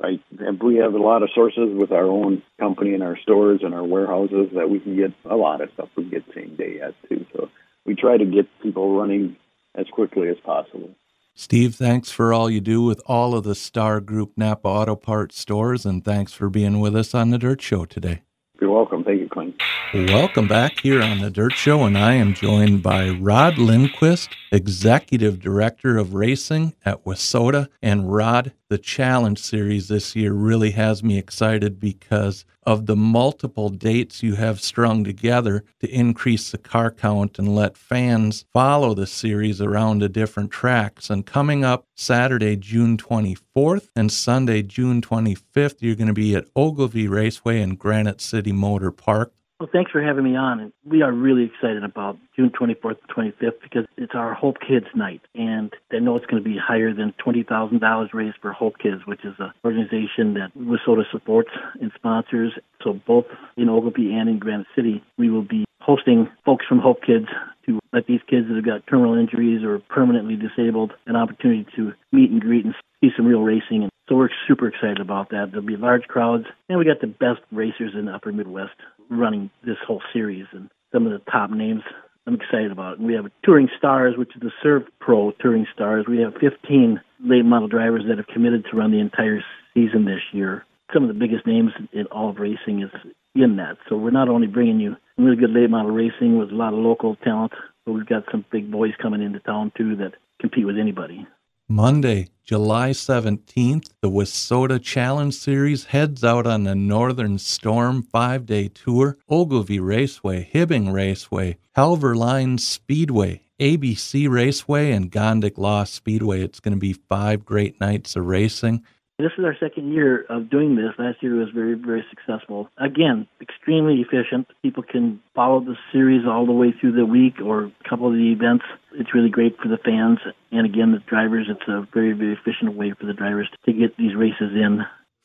Right. And we have a lot of sources with our own company and our stores and our warehouses that we can get a lot of stuff we get same day at too. So we try to get people running as quickly as possible. Steve, thanks for all you do with all of the Star Group Napa Auto Parts stores, and thanks for being with us on the Dirt Show today. You're welcome. Thank you, Clint. Welcome back here on the Dirt Show, and I am joined by Rod Lindquist, Executive Director of Racing at WISSOTA. And Rod, the Challenge Series this year really has me excited because of the multiple dates you have strung together to increase the car count and let fans follow the series around the different tracks. And coming up Saturday, June 24th and Sunday, June 25th, you're going to be at Ogilvie Raceway and Granite City Motor Park. Well, thanks for having me on. And we are really excited about June 24th and 25th because it's our Hope Kids night. And I know it's going to be higher than $20,000 raised for Hope Kids, which is an organization that WISSOTA supports and sponsors. So both in Ogilvie and in Granite City, we will be hosting folks from Hope Kids to let these kids that have got terminal injuries or permanently disabled an opportunity to meet and greet and see some real racing. And so we're super excited about that. There'll be large crowds, and we got the best racers in the Upper Midwest running this whole series, and some of the top names. I'm excited about. And we have Touring Stars, which is the Serv Pro Touring Stars. We have 15 late model drivers that have committed to run the entire season this year. Some of the biggest names in all of racing is in that. So we're not only bringing you really good late model racing with a lot of local talent, but we've got some big boys coming into town too that compete with anybody. Monday, July 17th, the WISSOTA Challenge Series heads out on the Northern Storm five day tour. Ogilvie Raceway, Hibbing Raceway, Halverline Speedway, ABC Raceway, and Gondik Law Speedway. It's going to be five great nights of racing. This is our second year of doing this. Last year was very, very successful. Again, extremely efficient. People can follow the series all the way through the week or a couple of the events. It's really great for the fans. And again, the drivers, it's a very, very efficient way for the drivers to get these races in.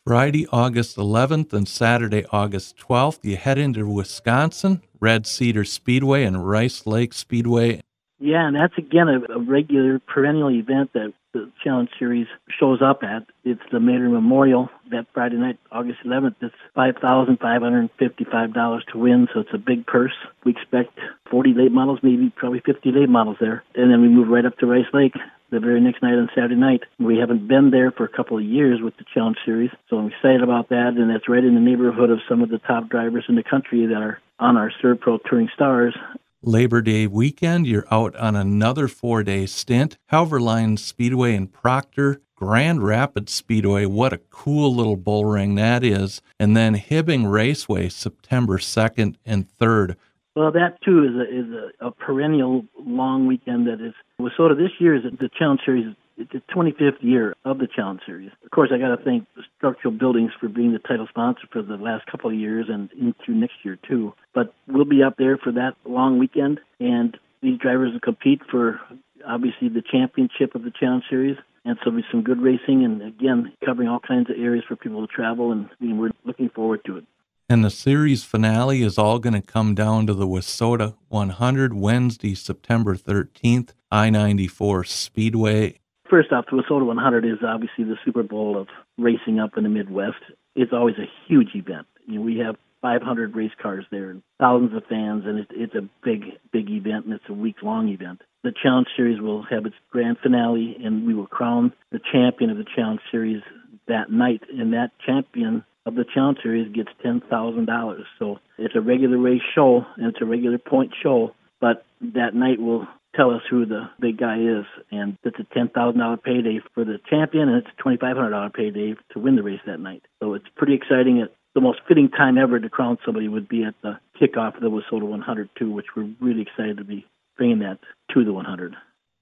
Friday, August 11th and Saturday, August 12th, you head into Wisconsin, Red Cedar Speedway and Rice Lake Speedway. Yeah, and that's again a, a regular perennial event that the Challenge Series shows up at. It's the Mater Memorial that Friday night, August 11th. It's $5,555 to win, so it's a big purse. We expect 40 late models, maybe probably 50 late models there. And then we move right up to Rice Lake the very next night on Saturday night. We haven't been there for a couple of years with the Challenge Series, so I'm excited about that. And that's right in the neighborhood of some of the top drivers in the country that are on our Serv Pro Touring Stars. Labor Day weekend, you're out on another four day stint. Halverline Speedway in Proctor, Grand Rapids Speedway, what a cool little bull ring that is. And then Hibbing Raceway, September 2nd and 3rd. Well, that too is a, is a, a perennial long weekend that is. was sort of this year is the Challenge Series it's the 25th year of the Challenge Series. Of course, I got to thank Structural Buildings for being the title sponsor for the last couple of years and into next year too. But we'll be up there for that long weekend, and these drivers will compete for obviously the championship of the Challenge Series. And so there'll be some good racing, and again, covering all kinds of areas for people to travel, and we're looking forward to it. And the series finale is all going to come down to the WISSOTA 100 Wednesday, September 13th, I 94 Speedway First off, the WISSOTA 100 is obviously the Super Bowl of racing up in the Midwest. It's always a huge event. You know, we have 500 race cars there and thousands of fans, and it's, it's a big, big event, and it's a week long event. The Challenge Series will have its grand finale, and we will crown the champion of the Challenge Series that night, and that champion of the Challenge Series gets $10,000. So it's a regular race show, and it's a regular point show, but that night will tell us who the big guy is. And it's a $10,000 payday for the champion, and it's a $2,500 payday to win the race that night. So it's pretty exciting. It's the most fitting time ever to crown somebody would be at the kickoff of the 100 too, which we're really excited to be bringing that to the 100.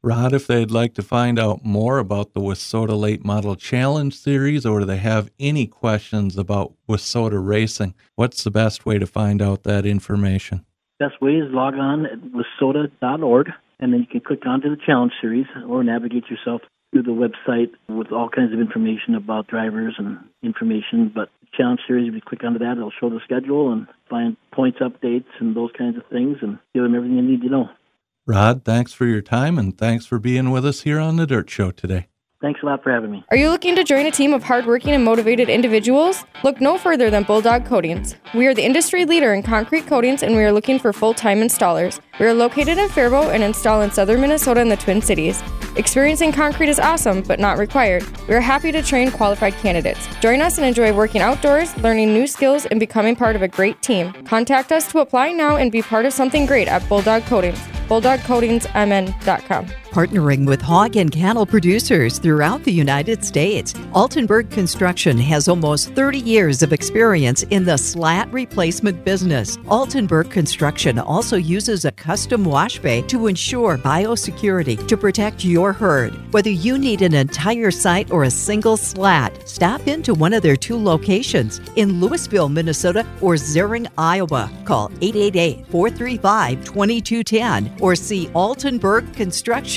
Rod, if they'd like to find out more about the WISSOTA Late Model Challenge Series or do they have any questions about WISSOTA racing, what's the best way to find out that information? Best way is log on at wissota.org and then you can click onto the challenge series or navigate yourself through the website with all kinds of information about drivers and information. But challenge series, if you click onto that, it'll show the schedule and find points updates and those kinds of things and give them everything you need to know. Rod, thanks for your time and thanks for being with us here on the Dirt Show today. Thanks a lot for having me. Are you looking to join a team of hardworking and motivated individuals? Look no further than Bulldog Coatings. We are the industry leader in concrete coatings and we are looking for full time installers. We are located in Faribault and install in southern Minnesota and the Twin Cities. Experience in concrete is awesome, but not required. We are happy to train qualified candidates. Join us and enjoy working outdoors, learning new skills, and becoming part of a great team. Contact us to apply now and be part of something great at Bulldog Coatings. bulldogcoatingsmn.com. Partnering with hog and cattle producers throughout the United States, Altenburg Construction has almost 30 years of experience in the slat replacement business. Altenburg Construction also uses a custom wash bay to ensure biosecurity to protect your herd. Whether you need an entire site or a single slat, stop into one of their two locations in Louisville, Minnesota or Zearing, Iowa. Call 888 435 2210 or see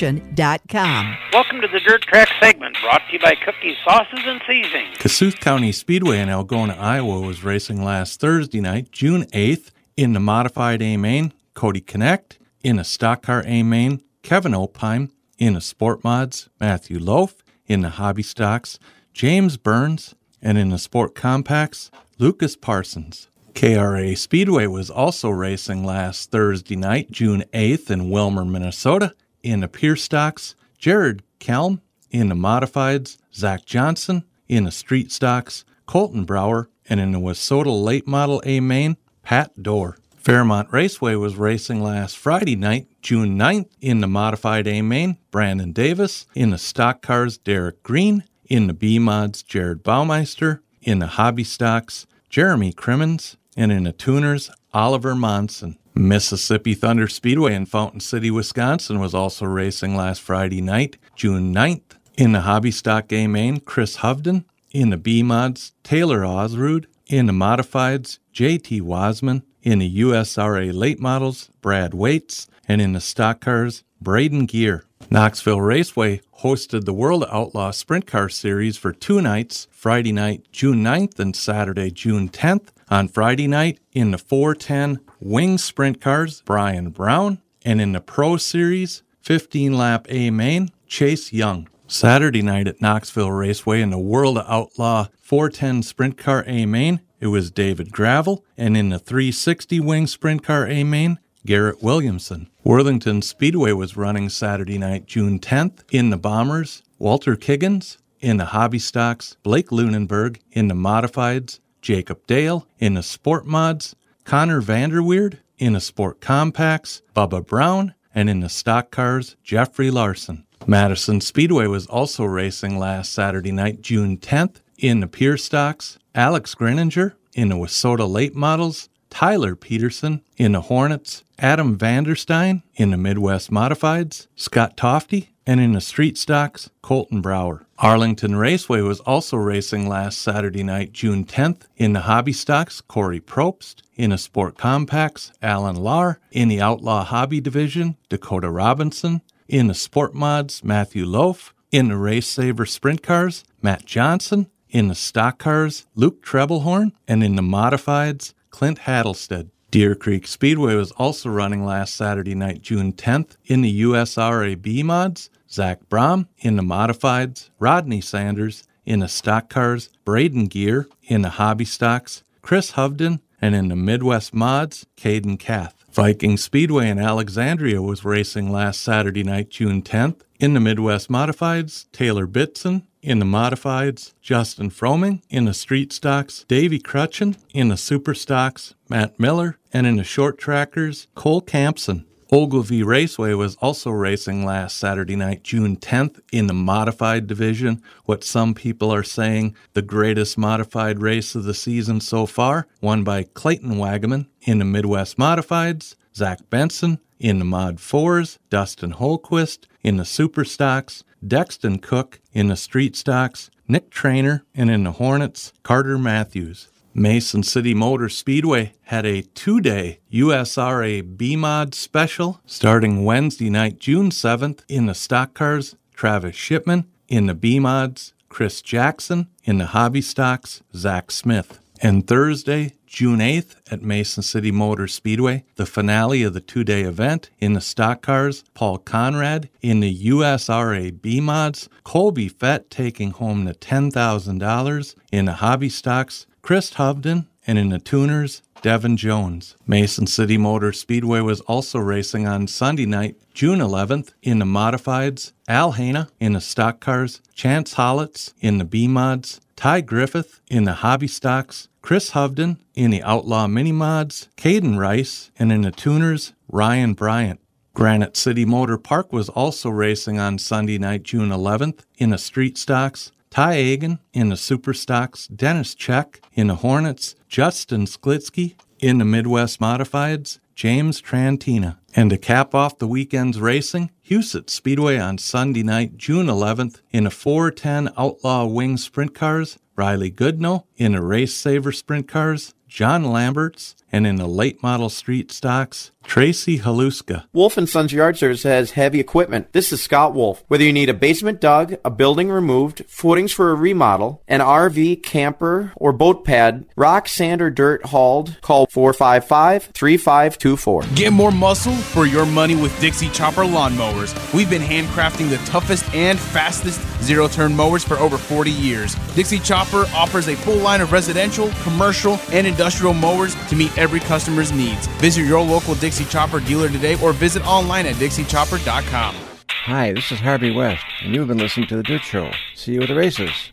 altenburgconstruction.com. Welcome to the Dirt Track segment brought to you by Cookie Sauces and Seasonings. Kossuth County Speedway in Algona, Iowa was racing last Thursday night, June 8th, in the modified A main, Cody Connect, in a stock car A main, Kevin Opine, in a Sport Mods, Matthew Loaf, in the Hobby Stocks, James Burns, and in the Sport Compacts, Lucas Parsons. KRA Speedway was also racing last Thursday night, June 8th, in Willmar, Minnesota, in the Pure Stocks, Jared Kelm, in the Modifieds, Zach Johnson, in the Street Stocks, Colton Brower, and in the WISSOTA Late Model A main, Pat Dorr. Fairmont Raceway was racing last Friday night, June 9th, in the Modified A main, Brandon Davis, in the Stock Cars, Derek Green, in the B Mods, Jared Baumeister, in the Hobby Stocks, Jeremy Crimmins, and in the Tuners, Oliver Monson. Mississippi Thunder Speedway in Fountain City, Wisconsin was also racing last Friday night, June 9th. In the Hobby Stock A main, Chris Hovden. In the B Mods, Taylor Osrud. In the Modifieds, JT Wasman. In the USRA Late Models, Brad Waits. And in the Stock Cars, Braden Gear. Knoxville Raceway hosted the World Outlaw Sprint Car Series for two nights, Friday night, June 9th, and Saturday, June 10th. On Friday night, in the 410 Wing Sprint Cars, Brian Brown, and in the Pro Series, 15 lap A main, Chase Young. Saturday night at Knoxville Raceway in the World Outlaw 410 Sprint Car A main, it was David Gravel, and in the 360 Wing Sprint Car A main, Garrett Williamson. Worthington Speedway was running Saturday night, June 10th, in the Bombers, Walter Kiggins, in the Hobby Stocks, Blake Lunenberg, in the Modifieds, Jacob Dale, in the Sport Mods, Connor Vanderweerd, in the Sport Compacts, Bubba Brown, and in the Stock Cars, Jeffrey Larson. Madison Speedway was also racing last Saturday night, June 10th, in the Pure Stocks, Alex Greninger, in the WISSOTA Late Models, Tyler Peterson in the Hornets, Adam Vanderstein in the Midwest Modifieds, Scott Tofty, and in the Street Stocks, Colton Brower. Arlington Raceway was also racing last Saturday night, June 10th, in the Hobby Stocks, Corey Probst, in the Sport Compacts, Alan Lahr, in the Outlaw Hobby Division, Dakota Robinson, in the Sport Mods, Matthew Loaf, in the Race Saver Sprint Cars, Matt Johnson, in the Stock Cars, Luke Treblehorn, and in the Modifieds, Clint Hattlestead. Deer Creek Speedway was also running last Saturday night, June 10th, in the USRA B mods. Zach Brom in the Modifieds, Rodney Sanders in the Stock Cars, Braden Gear in the Hobby Stocks, Chris Hovden, and in the Midwest Mods, Caden Kath. Viking Speedway in Alexandria was racing last Saturday night, June 10th. In the Midwest Modifieds, Taylor Bitson. In the Modifieds, Justin Froming. In the Street Stocks, Davey Crutchen. In the Super Stocks, Matt Miller. And in the Short Trackers, Cole Campson. Ogilvie Raceway was also racing last Saturday night, June 10th, in the modified division. What some people are saying the greatest modified race of the season so far, won by Clayton Wagaman in the Midwest Modifieds, Zach Benson in the Mod 4s, Dustin Holquist in the Super Stocks, Dexton Cook in the Street Stocks, Nick Trainer, and in the Hornets, Carter Matthews. Mason City Motor Speedway had a two day USRA B Mod special starting Wednesday night, June 7th, in the stock cars, Travis Shipman, in the B Mods, Chris Jackson, in the hobby stocks, Zach Smith. And Thursday, June 8th, at Mason City Motor Speedway, the finale of the two day event in the stock cars, Paul Conrad in the USRA B mods, Colby Fett taking home the $10,000 in the hobby stocks, Chris Hovden, and in the tuners, Devin Jones. Mason City Motor Speedway was also racing on Sunday night, June 11th, in the modifieds, Al Hana in the stock cars, Chance Hollitz in the B mods, Ty Griffith in the hobby stocks, Chris Hovden in the Outlaw Mini Mods, Caden Rice, and in the tuners, Ryan Bryant. Granite City Motor Park was also racing on Sunday night, June 11th, in the street stocks. Ty Agan in the Super Stocks, Dennis Check in the Hornets, Justin Sklitsky in the Midwest Modifieds, James Trantina. And to cap off the weekend's racing, Huset Speedway on Sunday night, June 11th, in a 410 Outlaw Wing Sprint Cars, Riley Goodno in the Race Saver Sprint Cars, John Lamberts, and in the late model street stocks, Tracy Haluska. Wolf and Sons Yard Service has heavy equipment. This is Scott Wolf. Whether you need a basement dug, a building removed, footings for a remodel, an RV, camper, or boat pad, rock, sand, or dirt hauled, call 455-3524. Get more muscle for your money with Dixie Chopper lawnmowers. We've been handcrafting the toughest and fastest zero-turn mowers for over 40 years. Dixie Chopper offers a full line of residential, commercial, and industrial mowers to meet every customer's needs. Visit your local Dixie Chopper dealer today or visit online at dixiechopper.com. Hi, this is Harvey West, and you've been listening to The Dirt Show. See you at the races.